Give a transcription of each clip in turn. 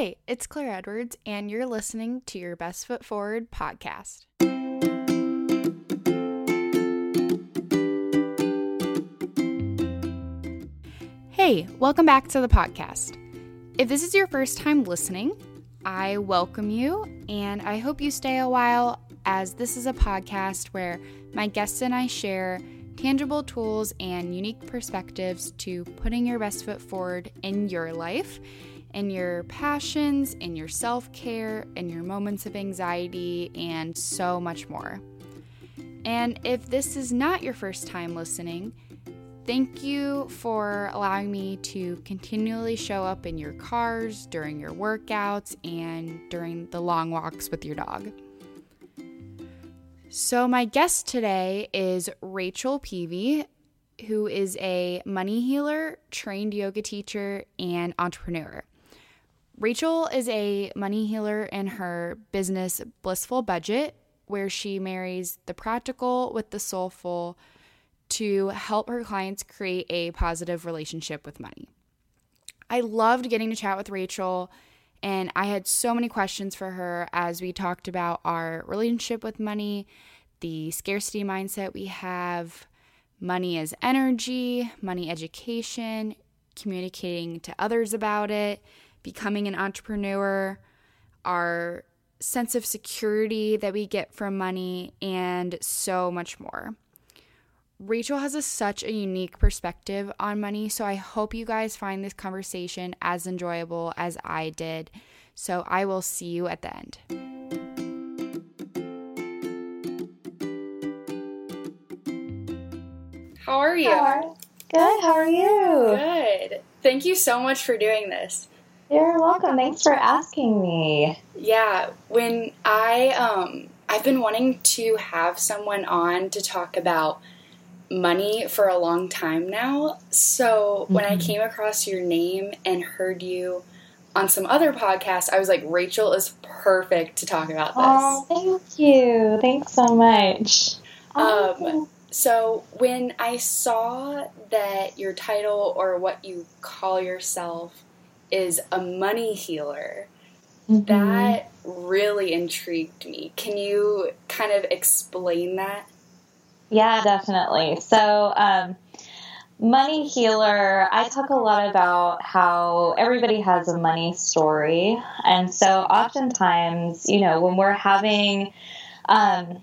Hey, it's Claire Edwards, and you're listening to your Best Foot Forward podcast. Hey, welcome back to the podcast. If this is your first time listening, I welcome you and I hope you stay a while as this is a podcast where my guests and I share tangible tools and unique perspectives to putting your best foot forward in your life, in your passions, in your self care, in your moments of anxiety, and so much more. And if this is not your first time listening, Thank you for allowing me to continually show up in your cars, during your workouts, and during the long walks with your dog. So, my guest today is Rachel Peavy, who is a money healer, trained yoga teacher, and entrepreneur. Rachel is a money healer in her business Blissful Budget, where she marries the practical with the soulful to help her clients create a positive relationship with money. I loved getting to chat with Rachel, and I had so many questions for her as we talked about our relationship with money, the scarcity mindset we have, money as energy, money education, communicating to others about it, becoming an entrepreneur, our sense of security that we get from money, and so much more. Rachel has a, such a unique perspective on money, so I hope you guys find this conversation as enjoyable as I did. So I will see you at the end. How are you? Good. How are you? Good. Thank you so much for doing this. You're welcome. Thanks for asking me. Yeah, when I um I've been wanting to have someone on to talk about money for a long time now. So when mm-hmm. I came across your name and heard you on some other podcasts, I was like, Rachel is perfect to talk about this. Oh, thank you. Thanks so much. Um, so when I saw that your title or what you call yourself is a money healer, mm-hmm. that really intrigued me. Can you kind of explain that? Yeah, definitely. So, um, Money Healer, I talk a lot about how everybody has a money story. And so, oftentimes, you know, when we're having um,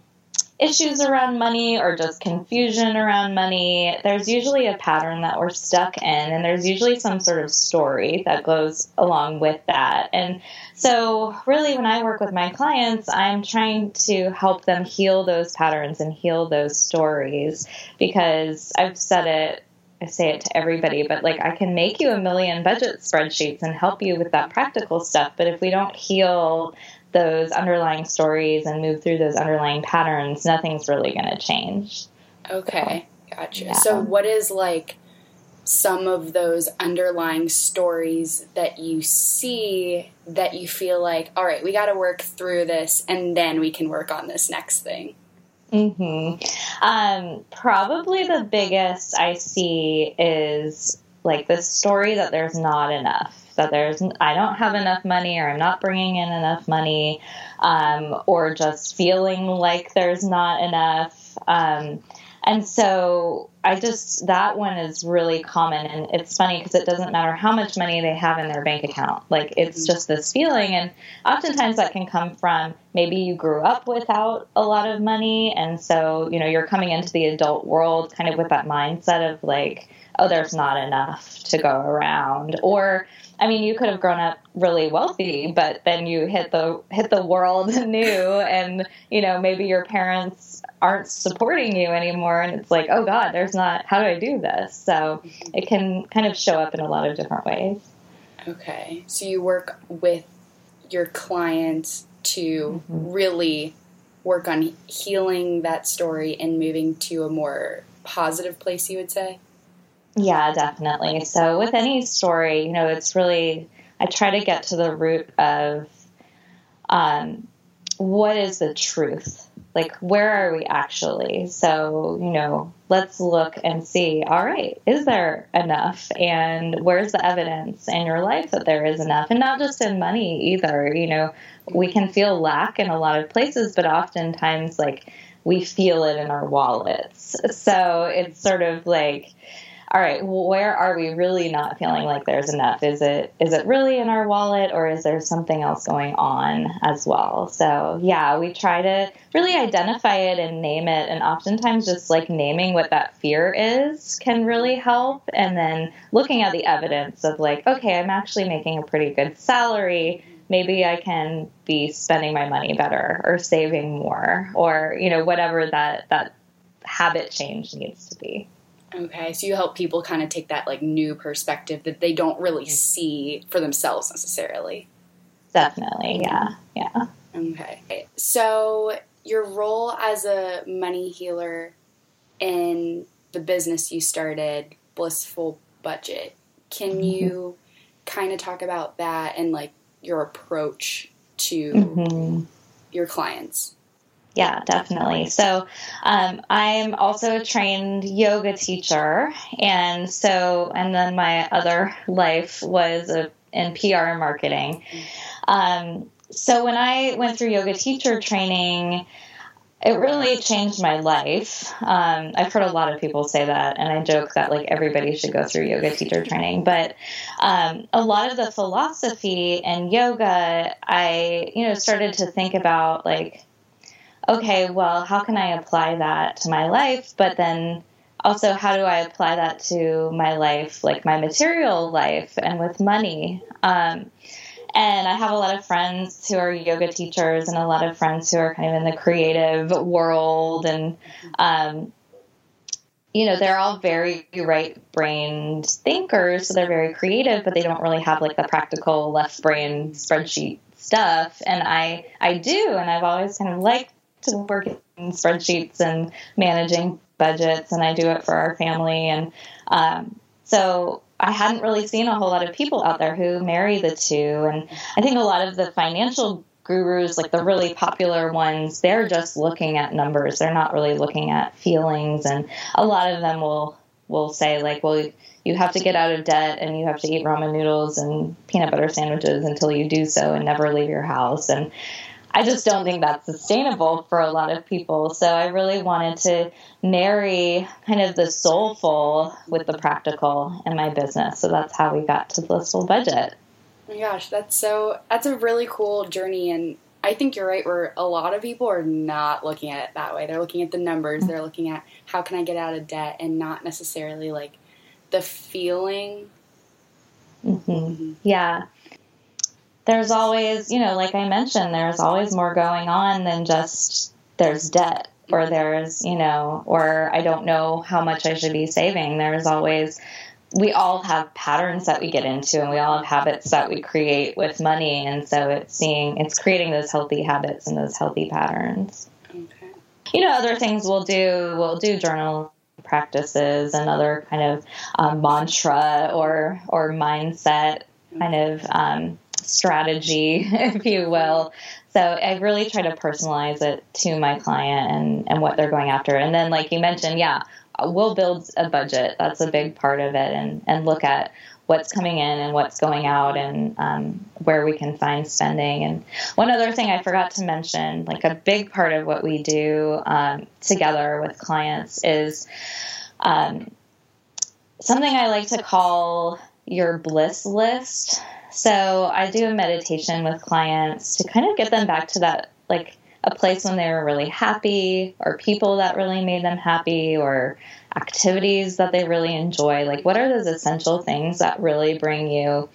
issues around money or just confusion around money, there's usually a pattern that we're stuck in, and there's usually some sort of story that goes along with that. And so, really, when I work with my clients, I'm trying to help them heal those patterns and heal those stories because I've said it I say it to everybody, but like I can make you a million budget spreadsheets and help you with that practical stuff. But if we don't heal those underlying stories and move through those underlying patterns, nothing's really going to change. Okay, gotcha. Yeah. So, what is like some of those underlying stories that you see that you feel like, all right, we got to work through this and then we can work on this next thing? Hmm. Um, probably the biggest I see is like the story that there's not enough. That there's, I don't have enough money, or I'm not bringing in enough money, um, or just feeling like there's not enough. Um, and so I just, that one is really common. And it's funny because it doesn't matter how much money they have in their bank account. Like it's mm-hmm. just this feeling. And oftentimes that can come from maybe you grew up without a lot of money. And so, you know, you're coming into the adult world kind of with that mindset of like, oh, there's not enough to go around. Or, I mean, you could have grown up really wealthy, but then you hit the hit the world new, and you know maybe your parents aren't supporting you anymore, and it's like, oh God, there's not. How do I do this? So it can kind of show up in a lot of different ways. Okay, so you work with your clients to mm-hmm. really work on healing that story and moving to a more positive place. You would say. Yeah, definitely. So with any story, you know, it's really I try to get to the root of um, what is the truth. Like where are we actually? So you know let's look and see all right is there enough? And where's the evidence in your life that there is enough? And not just in money either you know we can feel lack in a lot of places but oftentimes like we feel it in our wallets. So it's sort of like all right, where are we really not feeling like there's enough? Is it is it really in our wallet or is there something else going on as well? So, yeah, we try to really identify it and name it and oftentimes just like naming what that fear is can really help and then looking at the evidence of like, okay, I'm actually making a pretty good salary maybe I can be spending my money better or saving more or you know whatever that that habit change needs to be. Okay, so you help people kind of take that like new perspective that they don't really see for themselves necessarily. Definitely, yeah, yeah. Okay, so your role as a money healer in the business you started, Blissful Budget, can mm-hmm. you kind of talk about that and like your approach to mm-hmm. your clients? Yeah, definitely. So, um, I'm also a trained yoga teacher, and so, and then my other life was a, in PR and marketing. Um, so, when I went through yoga teacher training, it really changed my life. Um, I've heard a lot of people say that, and I joke that like everybody should go through yoga teacher training. But um, a lot of the philosophy in yoga, I you know started to think about like okay, well, how can I apply that to my life? But then also, how do I apply that to my life, like my material life and with money? Um, and I have a lot of friends who are yoga teachers and a lot of friends who are kind of in the creative world. And, um, you know, they're all very right brained thinkers. So they're very creative, but they don't really have like the practical left brain spreadsheet stuff. And I, I do. And I've always kind of liked to work in spreadsheets and managing budgets, and I do it for our family. And um, so I hadn't really seen a whole lot of people out there who marry the two. And I think a lot of the financial gurus, like the really popular ones, they're just looking at numbers. They're not really looking at feelings. And a lot of them will will say like, well, you have to get out of debt and you have to eat ramen noodles and peanut butter sandwiches until you do so and never leave your house. And I just don't think that's sustainable for a lot of people. So I really wanted to marry kind of the soulful with the practical in my business. So that's how we got to Blissful Budget. Oh my gosh, that's so that's a really cool journey and I think you're right where a lot of people are not looking at it that way. They're looking at the numbers, they're looking at how can I get out of debt and not necessarily like the feeling. Mm-hmm. Mm-hmm. Yeah there's always, you know, like I mentioned, there's always more going on than just there's debt or there's, you know, or I don't know how much I should be saving. There's always, we all have patterns that we get into and we all have habits that we create with money. And so it's seeing, it's creating those healthy habits and those healthy patterns. Okay. You know, other things we'll do, we'll do journal practices and other kind of um, mantra or, or mindset kind of, um, strategy, if you will. So I really try to personalize it to my client and, and what they're going after. And then, like you mentioned, yeah, we'll build a budget. That's a big part of it, and, and look at what's coming in and what's going out and um, where we can find spending. And one other thing I forgot to mention, like a big part of what we do um, together with clients is um, something I like to call your bliss list. So I do a meditation with clients to kind of get them back to that, like a place when they were really happy, or people that really made them happy, or activities that they really enjoy. Like, what are those essential things that really bring you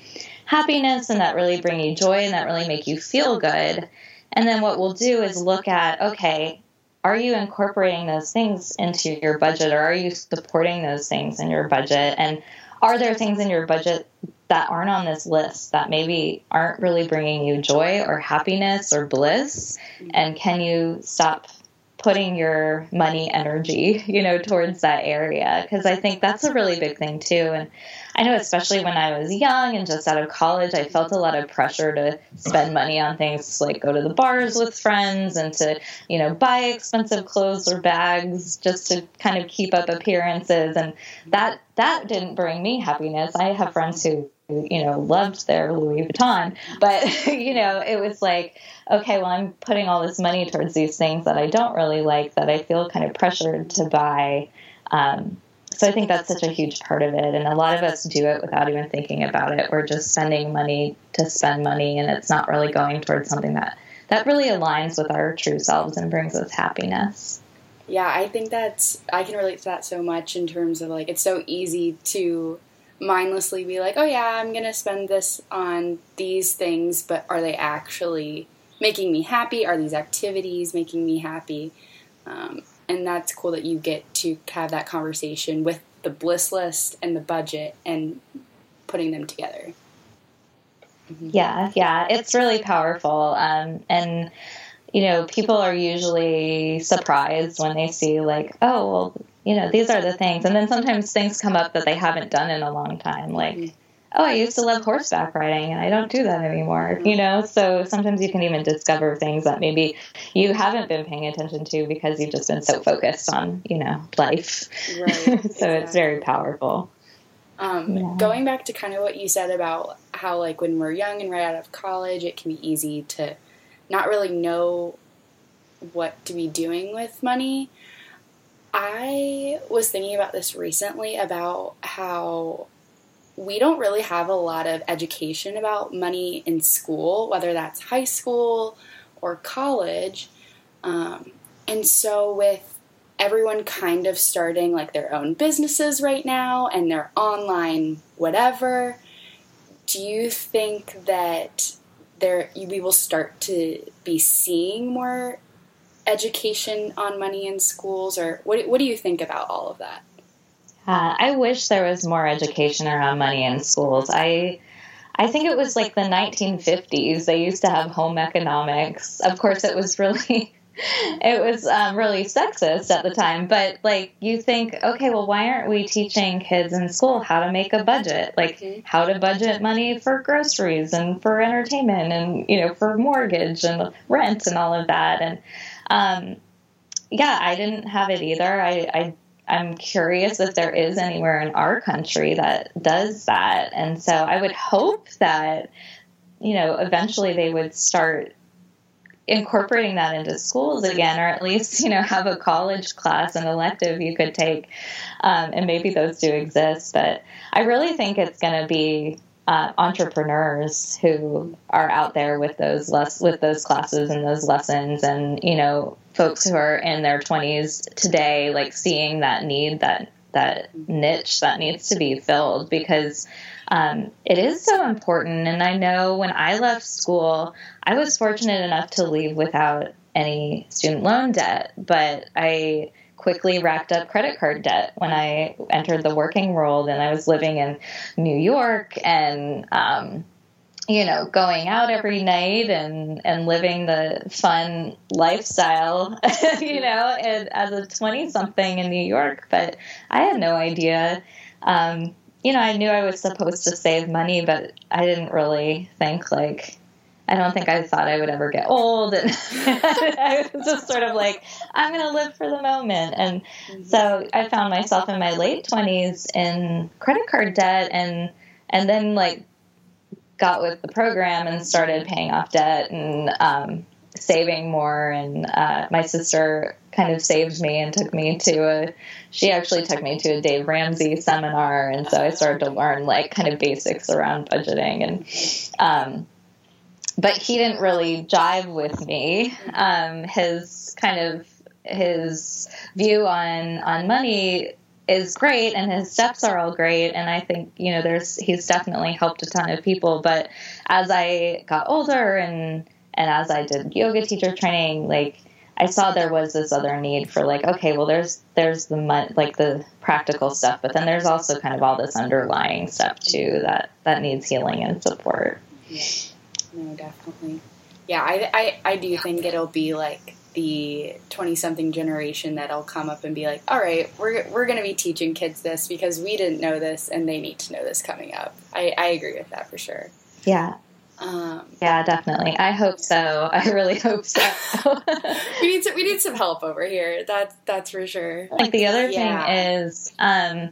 happiness and that really bring you joy and that really make you feel good? And then what we'll do is look at, okay, are you incorporating those things into your budget or are you supporting those things in your budget? And are there things in your budget that aren't on this list that maybe aren't really bringing you joy or happiness or bliss? Mm-hmm. And can you stop putting your money energy, you know, towards that area? Because I think that's a really big thing too. And I know, especially when I was young and just out of college, I felt a lot of pressure to spend money on things like go to the bars with friends and to, you know, buy expensive clothes or bags just to kind of keep up appearances. And that, that didn't bring me happiness. I have friends who, you know, loved their Louis Vuitton, but, you know, it was like, okay, well, I'm putting all this money towards these things that I don't really like that I feel kind of pressured to buy. Um, so I think that's such a huge part of it. And a lot of us do it without even thinking about it. We're just spending money to spend money, and it's not really going towards something that, that really aligns with our true selves and brings us happiness. Yeah, I think that's, I can relate to that so much in terms of like, it's so easy to mindlessly be like, oh yeah, I'm going to spend this on these things, but are they actually making me happy? Are these activities making me happy? Um, and that's cool that you get to have that conversation with the bliss list and the budget and putting them together. Mm-hmm. Yeah, yeah, it's really powerful. Um, and you know, people are usually surprised when they see like, oh, well, you know, these are the things, and then sometimes things come up that they haven't done in a long time, like. Mm-hmm oh, I used to love horseback riding and I don't do that anymore, you know? So sometimes you can even discover things that maybe you haven't been paying attention to because you've just been so focused on, you know, life. Right. so exactly. it's very powerful. Um, yeah. Going back to kind of what you said about how, like, when we're young and right out of college, it can be easy to not really know what to be doing with money. I was thinking about this recently about how we don't really have a lot of education about money in school, whether that's high school or college. Um, and so, with everyone kind of starting like their own businesses right now and their online whatever, do you think that there we will start to be seeing more education on money in schools, or what? What do you think about all of that? Uh, I wish there was more education around money in schools. I I think it was like the 1950s. They used to have home economics. Of course, it was really it was um, really sexist at the time. But like you think, okay, well, why aren't we teaching kids in school how to make a budget, like how to budget money for groceries and for entertainment and you know for mortgage and rent and all of that and um, yeah, I didn't have it either. I, I I'm curious if there is anywhere in our country that does that. And so I would hope that, you know, eventually they would start incorporating that into schools again, or at least, you know, have a college class, an elective you could take. Um, and maybe those do exist. But I really think it's going to be uh, entrepreneurs who are out there with those less with those classes and those lessons and you know folks who are in their 20s today like seeing that need that that niche that needs to be filled because um, it is so important. And i know when i left school i was fortunate enough to leave without any student loan debt but i quickly racked up credit card debt when I entered the working world and I was living in New York and, um, you know, going out every night and, and living the fun lifestyle, you know, as a 20 something in New York. But I had no idea. Um, you know, I knew I was supposed to save money, but I didn't really think like, I don't think I thought I would ever get old. And I was just sort of like, I'm going to live for the moment. And so I found myself in my late 20s in credit card debt and, and then like got with the program and started paying off debt and um, saving more. And uh, my sister kind of saved me and took me to a, she actually took me to a Dave Ramsey seminar. And so I started to learn like kind of basics around budgeting and, um, but he didn't really jive with me. Um, his kind of his view on on money is great and his steps are all great and I think you know there's he's definitely helped a ton of people but as I got older and and as I did yoga teacher training like I saw there was this other need for like okay well there's there's the like the practical stuff but then there's also kind of all this underlying stuff too that that needs healing and support. Yeah no, definitely. yeah, I, I, I do think it'll be like the 20 something generation that'll come up and be like, all right, we're, we're going to be teaching kids this because we didn't know this and they need to know this coming up. I, I agree with that for sure. Yeah. Um, yeah, definitely. I hope so. I really hope so. we need to, we need some help over here. That's that's for sure. Like the other yeah. thing is, um,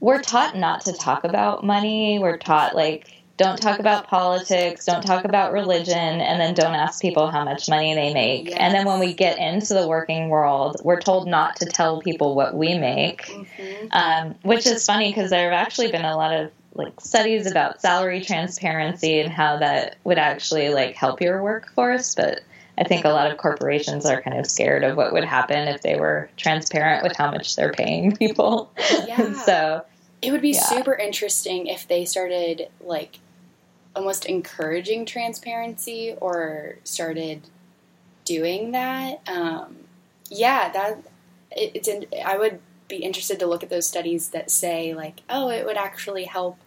we're taught not to talk about money. We're taught like don't talk about politics, don't talk about religion, and then don't ask people how much money they make. Yes. And then when we get into the working world, we're told not to tell people what we make, mm-hmm. um, which is funny because there have actually been a lot of like studies about salary transparency and how that would actually like help your workforce, but. I think a lot of corporations are kind of scared of what would happen if they were transparent with how much they're paying people. Yeah. so it would be yeah. super interesting if they started like almost encouraging transparency or started doing that. Um, yeah, that it, it's. In, I would be interested to look at those studies that say like, oh, it would actually help,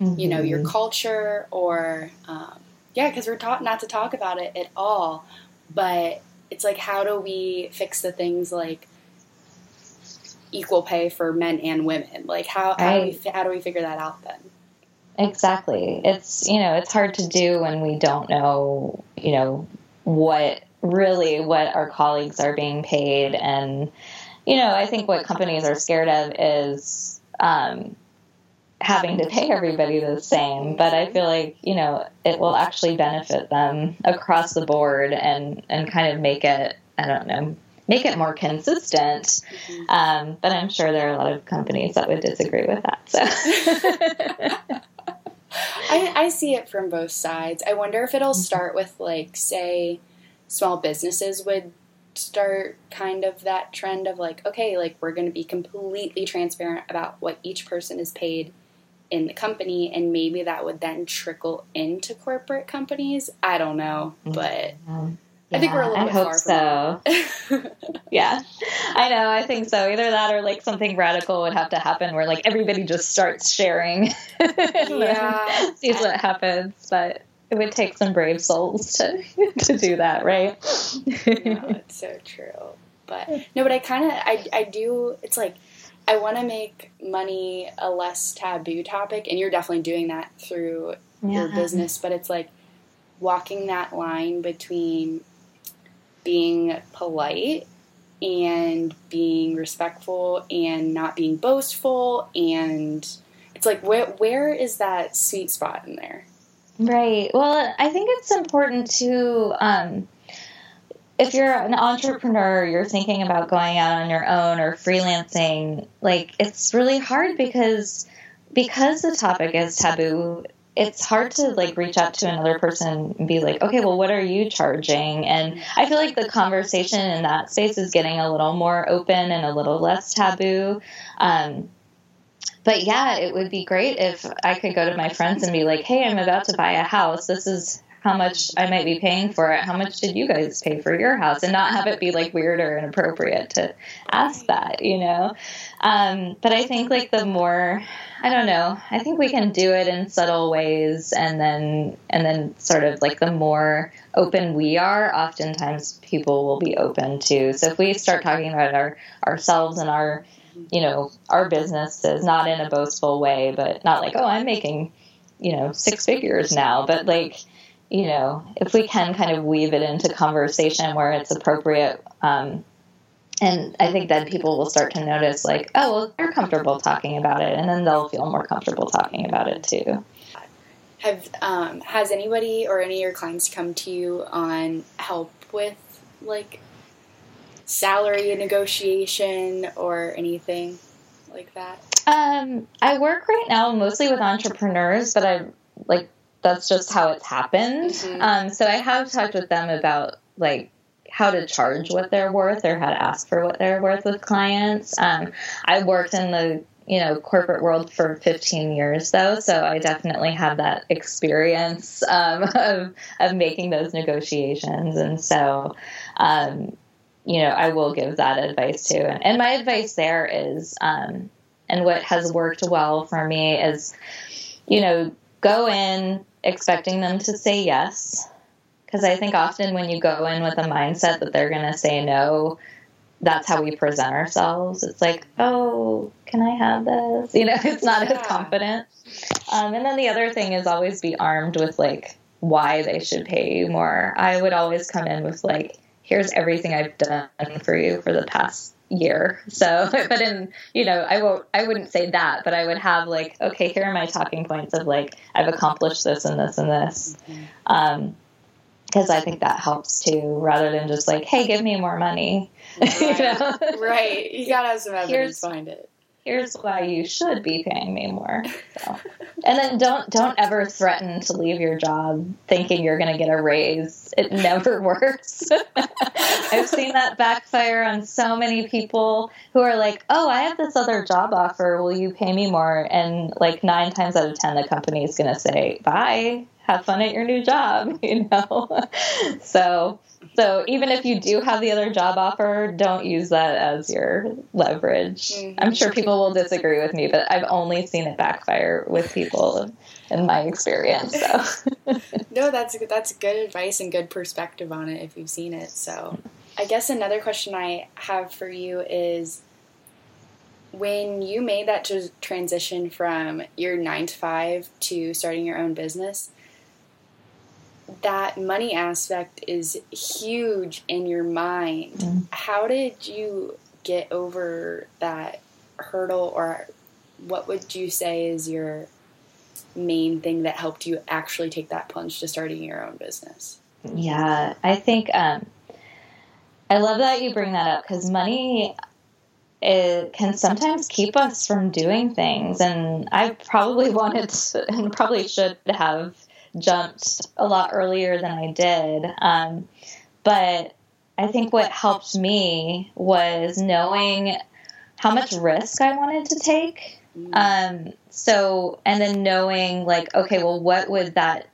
mm-hmm. you know, your mm-hmm. culture or um, yeah, because we're taught not to talk about it at all. But it's like, how do we fix the things like equal pay for men and women? Like, how how, do we, how do we figure that out then? Exactly. It's, you know, it's hard to do when we don't know, you know, what really what our colleagues are being paid. And, you know, I think what companies are scared of is um, having to pay everybody the same. But I feel like, you know, it will actually benefit them across the board and, and kind of make it, I don't know, make it more consistent. Mm-hmm. Um, but I'm sure there are a lot of companies that would disagree with that. So. I, I see it from both sides. I wonder if it'll mm-hmm. start with, like, say, small businesses would start kind of that trend of, like, okay, like, we're going to be completely transparent about what each person is paid in the company, and maybe that would then trickle into corporate companies. I don't know, mm-hmm. but. Mm-hmm. Yeah, I think we're a little I bit hope so. yeah, I know. I think so. Either that or like something radical would have to happen where like everybody just starts sharing. yeah, sees what happens. But it would take some brave souls to to do that, right? no, it's so true. But no, but I kind of I I do. It's like I want to make money a less taboo topic, and you're definitely doing that through yeah. your business. But it's like walking that line between being polite and being respectful and not being boastful and it's like where where is that sweet spot in there? Right. Well i think it's important to um, if you're an entrepreneur you're thinking about going out on your own or freelancing like it's really hard because because the topic is taboo it's hard to like reach out to another person and be like, okay, well, what are you charging? And I feel like the conversation in that space is getting a little more open and a little less taboo. Um, but yeah, it would be great if I could go to my friends and be like, hey, I'm about to buy a house. This is how much I might be paying for it. How much did you guys pay for your house? And not have it be like weird or inappropriate to ask that, you know? Um, but I think like the more I don't know. I think we can do it in subtle ways, and then and then sort of like the more open we are, oftentimes people will be open too. So if we start talking about our ourselves and our you know our businesses, not in a boastful way, but not like oh I'm making you know six figures now, but like you know if we can kind of weave it into conversation where it's appropriate. Um, and I think then people will start to notice, like, oh, well, they're comfortable talking about it, and then they'll feel more comfortable talking about it too. Have um, has anybody or any of your clients come to you on help with like salary negotiation or anything like that? Um, I work right now mostly with entrepreneurs, but I like that's just how it's happened. Mm-hmm. Um, so I have talked with them about like how to charge what they're worth or how to ask for what they're worth with clients. Um, I worked in the you know corporate world for 15 years though, so I definitely have that experience um, of of making those negotiations, and so. Um, you know, I will give that advice too. And my advice there is, um, and what has worked well for me is, you know, go in expecting them to say yes Because I think often when you go in with a mindset that they're going to say no, that's how we present ourselves. It's like, oh, can I have this? You know, it's not as confident. Um, and then the other thing is always be armed with like why they should pay you more. I would always come in with like, here's everything I've done for you for the past year. So, but in, you know, I won't, I wouldn't say that, but I would have like, okay, here are my talking points of like, I've accomplished this and this and this. Mm-hmm. Um, because I think that helps too, rather than just like, hey, give me more money. Right. you know? right. You gotta have some evidence here's, behind it. Here's why you should be paying me more. So. and then don't don't ever threaten to leave your job thinking you're going to get a raise. It never works. I've seen that backfire on so many people who are like, "Oh, I have this other job offer. Will you pay me more?" And like nine times out of ten, the company is going to say, "Bye." have fun at your new job, you know? so, so even if you do have the other job offer, don't use that as your leverage. Mm-hmm. I'm sure people will disagree with me, but I've only seen it backfire with people in my experience. So. no, that's that's good advice and good perspective on it if you've seen it. So, I guess another question I have for you is when you made that transition from your 9 to 5 to starting your own business, that money aspect is huge in your mind. Mm. How did you get over that hurdle, or what would you say is your main thing that helped you actually take that plunge to starting your own business? Yeah, I think um, I love that you bring that up because money it can sometimes keep us from doing things and i probably wanted to, and probably should have jumped a lot earlier than I did. Um, but I think what helped me was knowing how much risk I wanted to take. Mm. Um, so, and then knowing, like, okay, well, what would that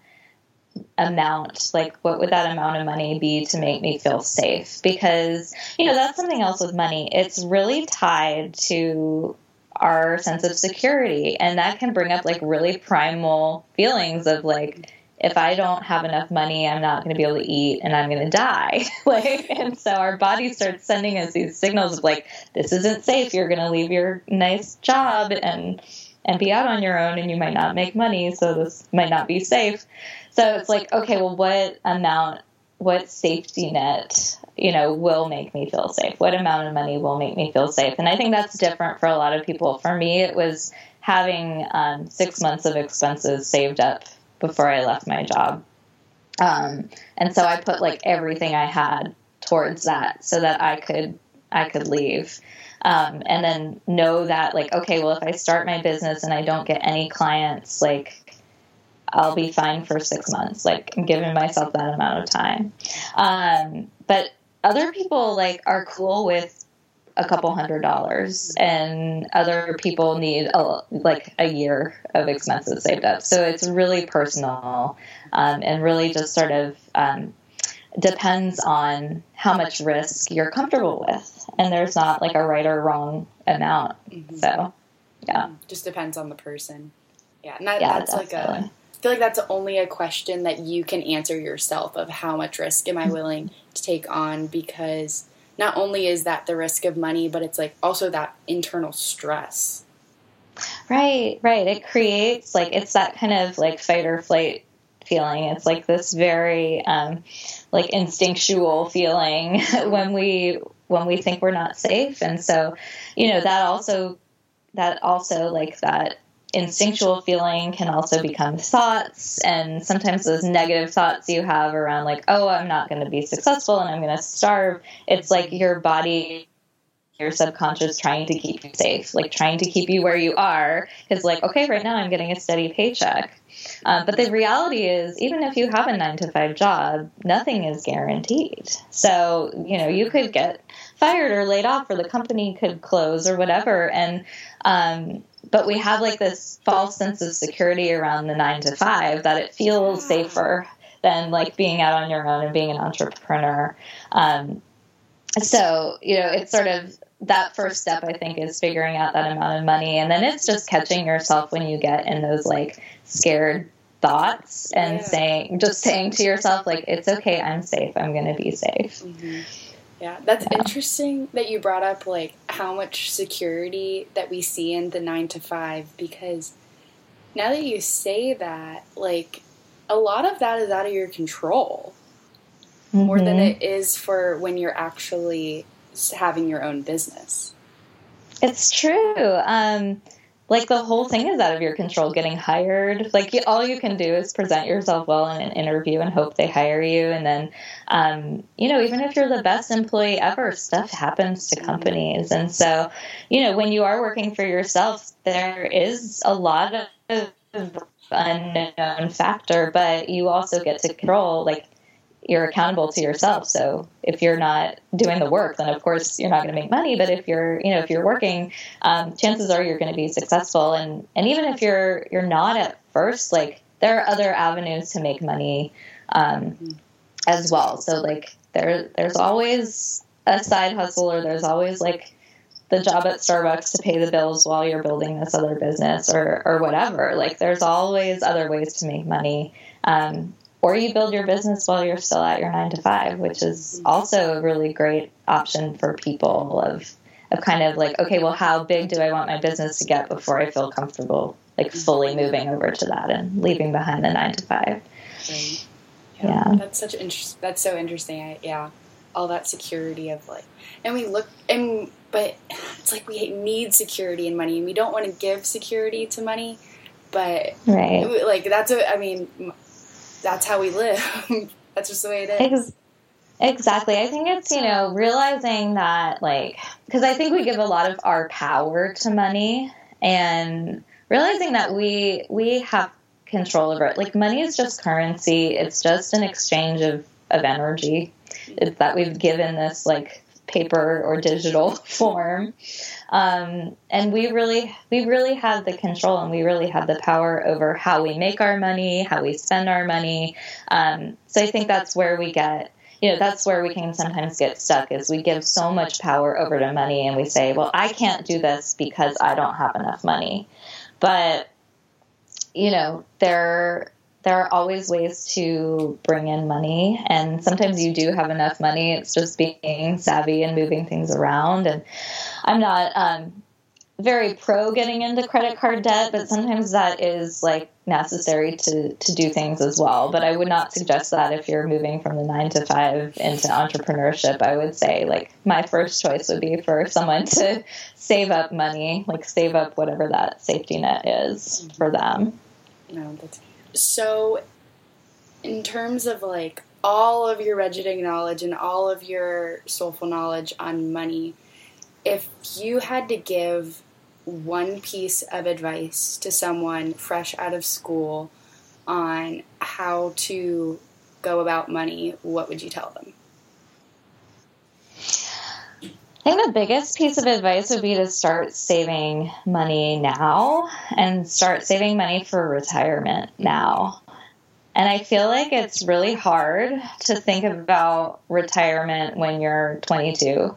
amount, like, what would that amount of money be to make me feel safe? Because, you know, that's something else with money. It's really tied to our sense of security and that can bring up like really primal feelings of like if I don't have enough money, I'm not going to be able to eat and I'm going to die. like, and so our body starts sending us these signals of like, this isn't safe. You're going to leave your nice job and and be out on your own, and you might not make money. So this might not be safe. So it's like, okay, well, what amount, what safety net, you know, will make me feel safe? What amount of money will make me feel safe? And I think that's different for a lot of people. For me, it was having um, six months of expenses saved up before I left my job. Um, and so I put like everything I had towards that so that I could I could leave. Um, and then know that like okay well if I start my business and I don't get any clients like I'll be fine for six months like I'm giving myself that amount of time um, but other people like are cool with a couple hundred dollars and other people need a, like a year of expenses saved up so it's really personal um, and really just sort of um, depends on how much risk you're comfortable with and there's not like a right or wrong amount mm-hmm. so yeah just depends on the person yeah and that, yeah, that's definitely. like a feel like that's only a question that you can answer yourself of how much risk am I willing to take on because not only is that the risk of money, but it's like also that internal stress. Right, right. It creates like it's that kind of like fight or flight feeling. It's like this very um, like instinctual feeling when we when we think we're not safe, and so you know that also that also like that instinctual feeling can also become thoughts and sometimes those negative thoughts you have around like oh i'm not going to be successful and i'm going to starve it's like your body your subconscious trying to keep you safe like trying to keep you where you are because like okay right now i'm getting a steady paycheck. Uh, but the reality is even if you have a nine to five job nothing is guaranteed. So you know you could get fired or laid off or the company could close or whatever and um, but we have like this false sense of security around the nine to five that it feels safer than like being out on your own and being an entrepreneur. Um, so, you know, it's sort of that first step, I think, is figuring out that amount of money. And then it's just catching yourself when you get in those like scared thoughts and yeah. saying just saying to yourself like it's okay i'm safe i'm going to be safe mm-hmm. Yeah that's interesting that you brought up like how much security that we see in the 9 to 5 because now that you say that like a lot of that is out of your control mm-hmm. more than mm-hmm. it is for when you're actually having your own business it's true um like the whole thing is out of your control getting hired. Like all you can do is present yourself well in an interview and hope they hire you. And then um, you know even if you're the best employee ever stuff happens to companies. And so you know when you are working for yourself there is a lot of unknown factor but you also get to control like you're accountable to yourself. So if you're not doing the work, then of course you're not going to make money. But if you're, you know, if you're working, um, chances are you're going to be successful. And and even if you're you're not at first, like there are other avenues to make money um, as well. So like there there's always a side hustle, or there's always like the job at Starbucks to pay the bills while you're building this other business or or whatever. Like there's always other ways to make money. Um, or you build your business while you're still at your nine to five, which is also a really great option for people of of kind of like, okay, well, how big do I want my business to get before I feel comfortable, like fully moving over to that and leaving behind the nine to five. Right. Yeah, yeah. that's such interest. That's so interesting. I, yeah, all that security of like, and we look and but it's like we need security and money, and we don't want to give security to money, but right, like that's a. I mean, that's how we live. that's just the way it is. Exactly. I think it's, you know, realizing that, like, because I think we give a lot of our power to money and realizing that we we have control over it. Like, money is just currency, it's just an exchange of, of energy it's that we've given this, like, paper or digital form. Um, and we really, we really have the control and we really have the power over how we make our money, how we spend our money. Um, so I think that's where we get, you know, that's where we can sometimes get stuck is we give so much power over to money and we say, well, I can't do this because I don't have enough money. But, you know, there, there are always ways to bring in money and sometimes you do have enough money it's just being savvy and moving things around and i'm not um, very pro getting into credit card debt but sometimes that is like necessary to to do things as well but i would not suggest that if you're moving from the 9 to 5 into entrepreneurship i would say like my first choice would be for someone to save up money like save up whatever that safety net is for them. No that's so in terms of like all of your budgeting knowledge and all of your soulful knowledge on money, if you had to give one piece of advice to someone fresh out of school on how to go about money, what would you tell them? I think the biggest piece of advice would be to start saving money now and start saving money for retirement now. And I feel like it's really hard to think about retirement when you're 22.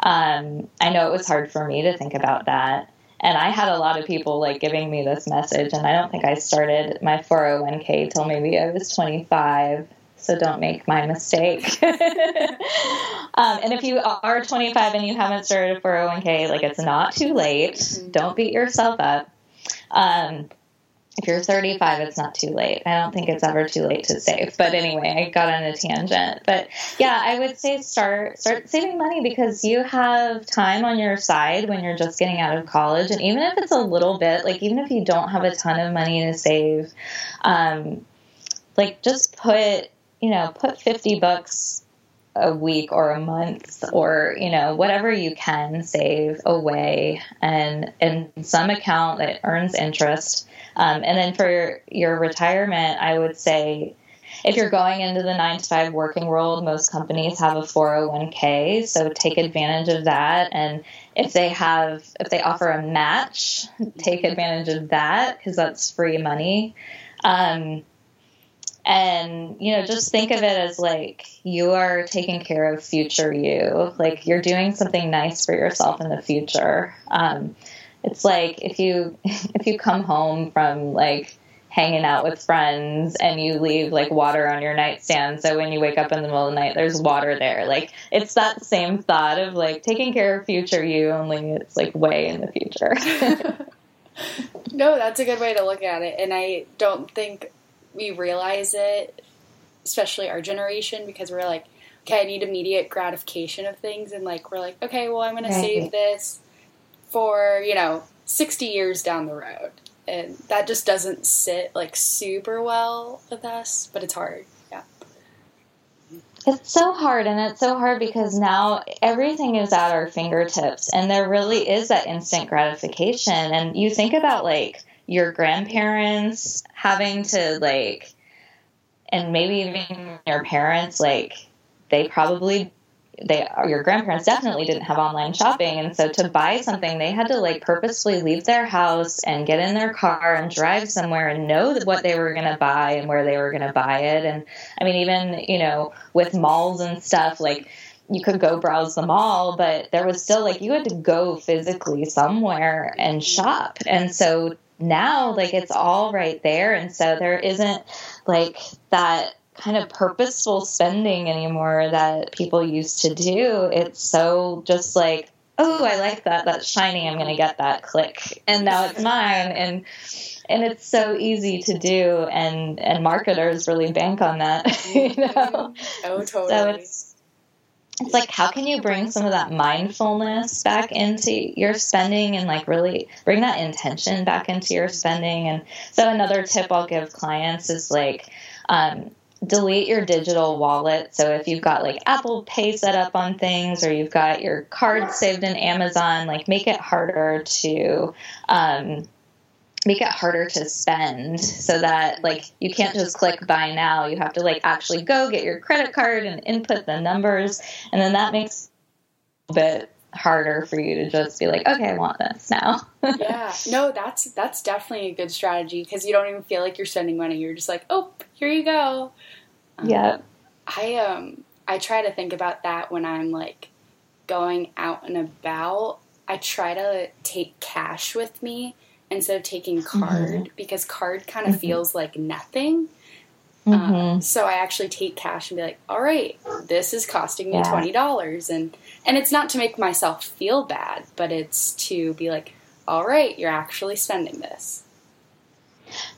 Um, I know it was hard for me to think about that. And I had a lot of people like giving me this message, and I don't think I started my 401k till maybe I was 25 so don't make my mistake. um, and if you are 25 and you haven't started a 401k, like it's not too late. Don't beat yourself up. Um, if you're 35, it's not too late. I don't think it's ever too late to save. But anyway, I got on a tangent. But yeah, I would say start start saving money because you have time on your side when you're just getting out of college, and even if it's a little bit, like even if you don't have a ton of money to save, um, like just put you know, put 50 bucks a week or a month or, you know, whatever you can save away and in some account that earns interest. Um, and then for your retirement, I would say if you're going into the nine to five working world, most companies have a 401k, so take advantage of that. And if they have, if they offer a match, take advantage of that because that's free money. Um, and you know just think of it as like you are taking care of future you like you're doing something nice for yourself in the future um, it's like if you if you come home from like hanging out with friends and you leave like water on your nightstand. So when you wake up in the middle of the night, there's water there. Like it's that same thought of like taking care of future you, only it's like way in the future. no, that's a good way to look at it. And I don't think we realize it, especially our generation, because we're like, okay, I need immediate gratification of things. And like, we're like, okay, well, I'm going right. to save this for, you know, 60 years down the road and that just doesn't sit like super well with us but it's hard yeah it's so hard and it's so hard because now everything is at our fingertips and there really is that instant gratification and you think about like your grandparents having to like and maybe even your parents like they probably they your grandparents definitely didn't have online shopping. And so to buy something they had to like purposefully leave their house and get in their car and drive somewhere and know what they were going to buy and where they were going to buy it. And i mean even you know with malls and stuff like you could go browse the mall but there was still like you had to go physically somewhere and shop. And so now like it's all right there and so there isn't like that kind of purposeful spending anymore that people used to do. It's so just like, oh, I like that. That's shiny. I'm going to get that click. And now it's mine. And, and it's so easy to do. And, and marketers really bank on that, you know? Oh, totally. So it's, like how can you bring some of that mindfulness back into your spending and like really bring that intention back into your spending and so another tip i'll give clients is like um, delete your digital wallet. So if you've got like Apple Pay set up on things or you've got your card saved in Amazon, like make it harder to um, make it harder to spend so that like you can't just click buy now. You have to like actually go get your credit card and input the numbers, and then that makes a bit harder for you to just be like, okay, I want this now. yeah, no, that's that's definitely a good strategy because you don't even feel like you're spending money. You're just like, oh, here you go. Um, yeah. I um I try to think about that when I'm like going out and about. I try to take cash with me instead of taking card mm-hmm. because card kind of mm-hmm. feels like nothing. Um, mm-hmm. Um, so I actually take cash and be like, "All right, this is costing me yeah. twenty dollars," and and it's not to make myself feel bad, but it's to be like, "All right, you're actually spending this."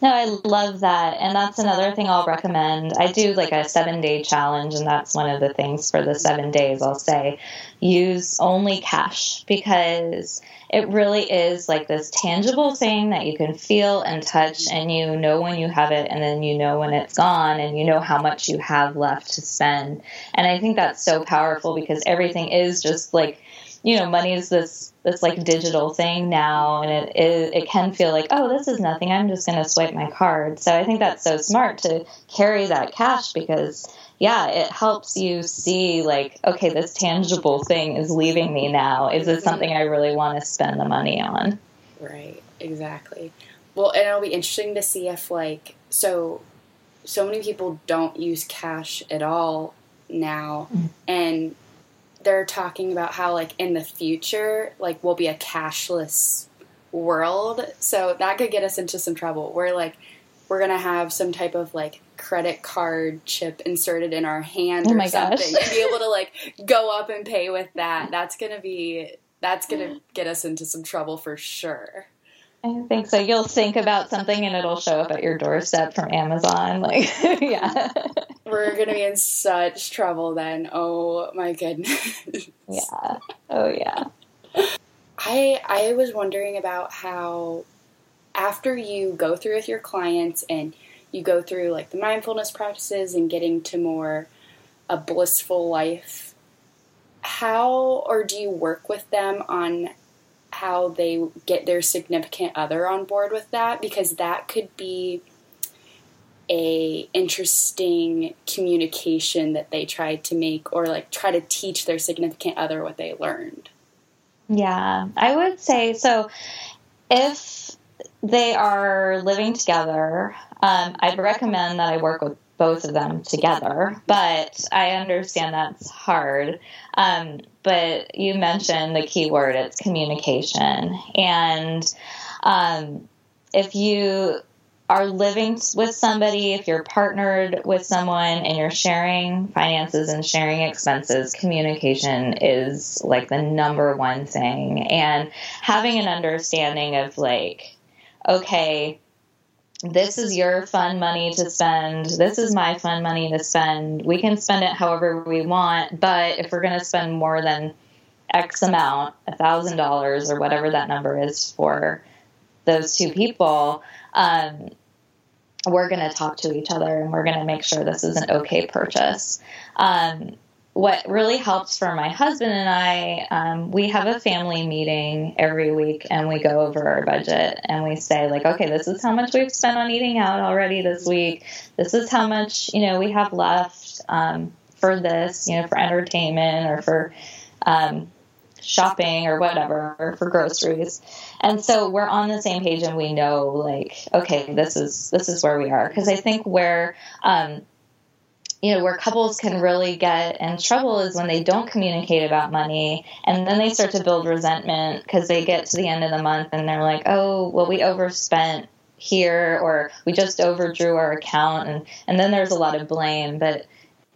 No, I love that. And that's another thing I'll recommend. I do like a seven day challenge, and that's one of the things for the seven days I'll say use only cash because it really is like this tangible thing that you can feel and touch, and you know when you have it, and then you know when it's gone, and you know how much you have left to spend. And I think that's so powerful because everything is just like, you know, money is this this like digital thing now and it, it, it can feel like oh this is nothing i'm just going to swipe my card. So i think that's so smart to carry that cash because yeah it helps you see like okay this tangible thing is leaving me now. Is this something i really want to spend the money on? Right exactly. Well and it'll be interesting to see if like so so many people don't use cash at all now mm. and they're talking about how like in the future like we'll be a cashless world. So that could get us into some trouble. Where like we're gonna have some type of like credit card chip inserted in our hand oh or something. And be able to like go up and pay with that. That's gonna be that's gonna get us into some trouble for sure I think so. You'll think about something and it'll show up at your doorstep from Amazon. Like, yeah. We're going to be in such trouble then. Oh my goodness. Yeah. Oh yeah. I I was wondering about how after you go through with your clients and you go through like the mindfulness practices and getting to more a blissful life, how or do you work with them on how they get their significant other on board with that because that could be a interesting communication that they tried to make or like try to teach their significant other what they learned. Yeah, I would say so if they are living together, um, I'd recommend that I work with both of them together, but I understand that's hard. Um, but you mentioned the key word it's communication. And um, if you are living with somebody, if you're partnered with someone and you're sharing finances and sharing expenses, communication is like the number one thing. And having an understanding of like, okay, this is your fun money to spend. This is my fun money to spend. We can spend it however we want, but if we're going to spend more than X amount, a thousand dollars or whatever that number is for those two people, um, we're going to talk to each other and we're going to make sure this is an okay purchase. Um, what really helps for my husband and I, um, we have a family meeting every week and we go over our budget and we say, like, okay, this is how much we've spent on eating out already this week. This is how much, you know, we have left um, for this, you know, for entertainment or for um, shopping or whatever or for groceries. And so we're on the same page and we know like okay, this is this is where we are because I think where um, you know where couples can really get in trouble is when they don't communicate about money and then they start to build resentment because they get to the end of the month and they're like, "Oh, well we overspent here or we just overdrew our account." And and then there's a lot of blame, but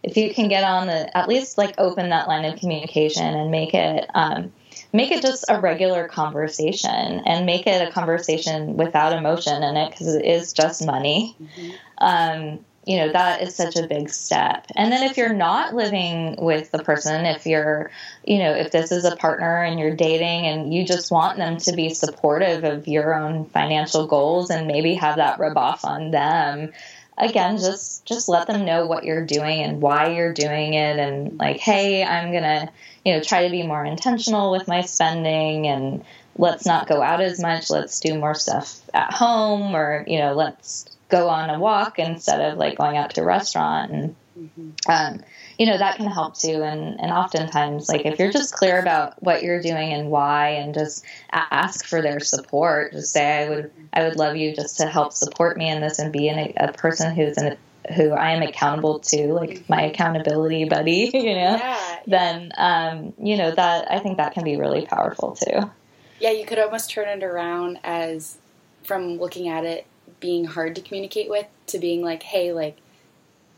if you can get on the at least like open that line of communication and make it um, make it just a regular conversation and make it a conversation without emotion in it because it is just money mm-hmm. um, you know that is such a big step. And then if you're not living with the person if you're you know if this is a partner and you're dating and you just want them to be supportive of your own financial goals and maybe have that rub off on them again just just let them know what you're doing and why you're doing it and like hey i'm gonna you know try to be more intentional with my spending and let's not go out as much. Let's do more stuff at home or you know let's go on a walk instead of like going out to a restaurant. And mm-hmm. um, you know that can help too. And and oftentimes like if you're just clear about what you're doing and why and just ask for their support just say i would i would love you just to help support me in this and be in a, person who's in who I am accountable to, like my accountability buddy, you know, yeah, then, um, you know, that I think that can be really powerful too. Yeah, you could almost turn it around as from looking at it being hard to communicate with to being like, hey, like,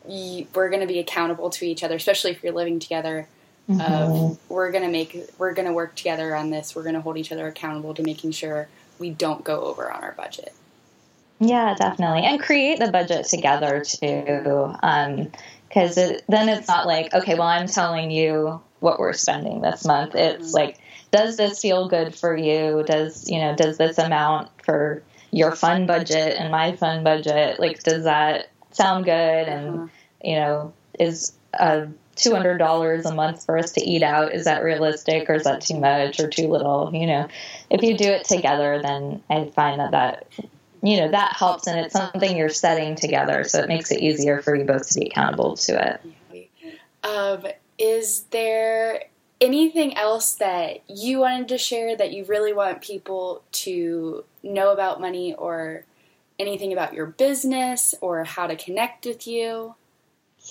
we're going to be accountable to each other, especially if you're living together. Mm-hmm. Of we're going to make we're going to work together on this. We're going to hold each other accountable to making sure we don't go over on our budget. Yeah, definitely, and create the budget together too. Because um, it, then it's not like okay, well, I'm telling you what we're spending this month. It's mm-hmm. like, does this feel good for you? Does you know? Does this amount for your fun budget and my fun budget? Like, does that sound good and uh-huh. you know is uh, two hundred dollars a month for us to eat out is that realistic or is that too much or too little you know if you do it together then i find that that you know that helps and it's something you're setting together so it makes it easier for you both to be accountable to it um, is there anything else that you wanted to share that you really want people to know about money or anything about your business or how to connect with you?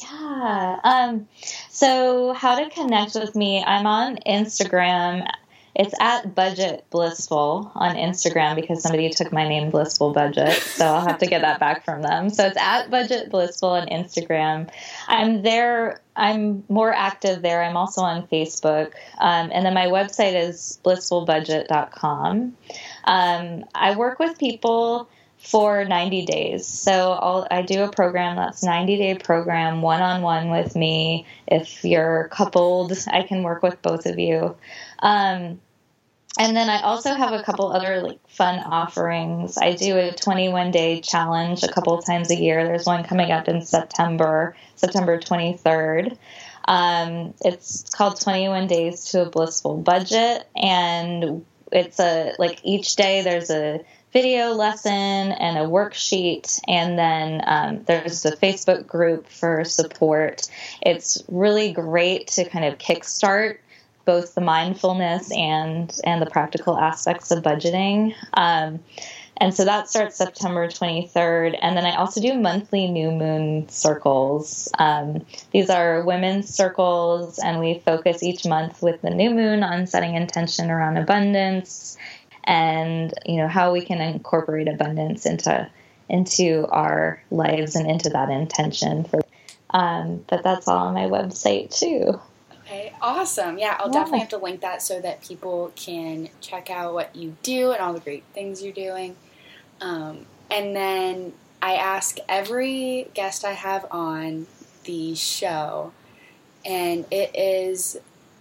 Yeah. Um, so, how to connect with me? I'm on Instagram. It's at Budget Blissful on Instagram because somebody took my name Blissful Budget. So, I'll have to get that back from them. So, it's at Budget Blissful on Instagram. I'm there. I'm more active there. I'm also on Facebook. Um, and then my website is blissfulbudget.com. Um, I work with people for 90 days. So I'll, I do a program that's 90 day program one on one with me. If you're coupled, I can work with both of you. Um, and then I also have a couple other like fun offerings. I do a 21 day challenge a couple times a year. There's one coming up in September, September 23rd. Um, it's called 21 Days to a Blissful Budget, and it's a like each day there's a video lesson and a worksheet, and then um, there's a Facebook group for support. It's really great to kind of kickstart both the mindfulness and and the practical aspects of budgeting. Um, and so that starts September 23rd. And then I also do monthly new moon circles. Um, these are women's circles, and we focus each month with the new moon on setting intention around abundance and you know how we can incorporate abundance into into our lives and into that intention for um, but that's all on my website too Okay, awesome. Yeah, I'll yeah. definitely have to link that so that people can check out what you do and all the great things you're doing. Um, and then I ask every guest I have on the show, and it is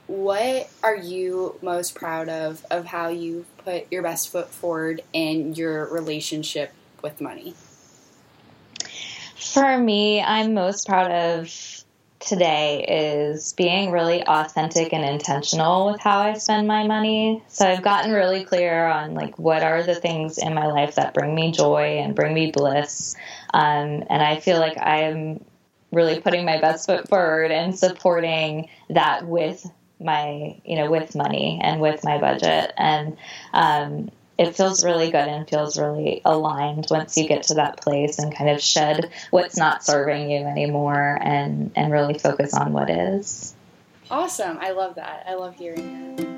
what are you most proud of of how you put your best foot forward in your relationship with money? For me, I'm most proud of today is being really authentic and intentional with how I spend my money. So I've gotten really clear on like what are the things in my life that bring me joy and bring me bliss. Um, and I feel like I'm really putting my best foot forward and supporting that with my you know with money and with my budget and um, it feels really good and feels really aligned once you get to that place and kind of shed what's not serving you anymore and and really focus on what is. Awesome. I love that. I love hearing that.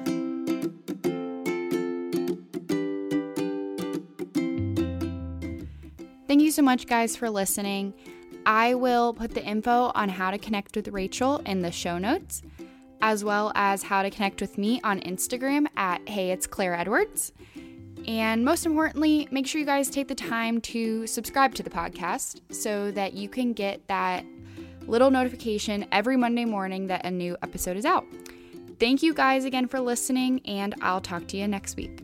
Thank you so much, guys, for listening. I will put the info on how to connect with Rachel in the show notes, as well as how to connect with me on Instagram at Hey It's Claire Edwards. And most importantly, make sure you guys take the time to subscribe to the podcast so that you can get that little notification every Monday morning that a new episode is out. Thank you guys again for listening, and I'll talk to you next week.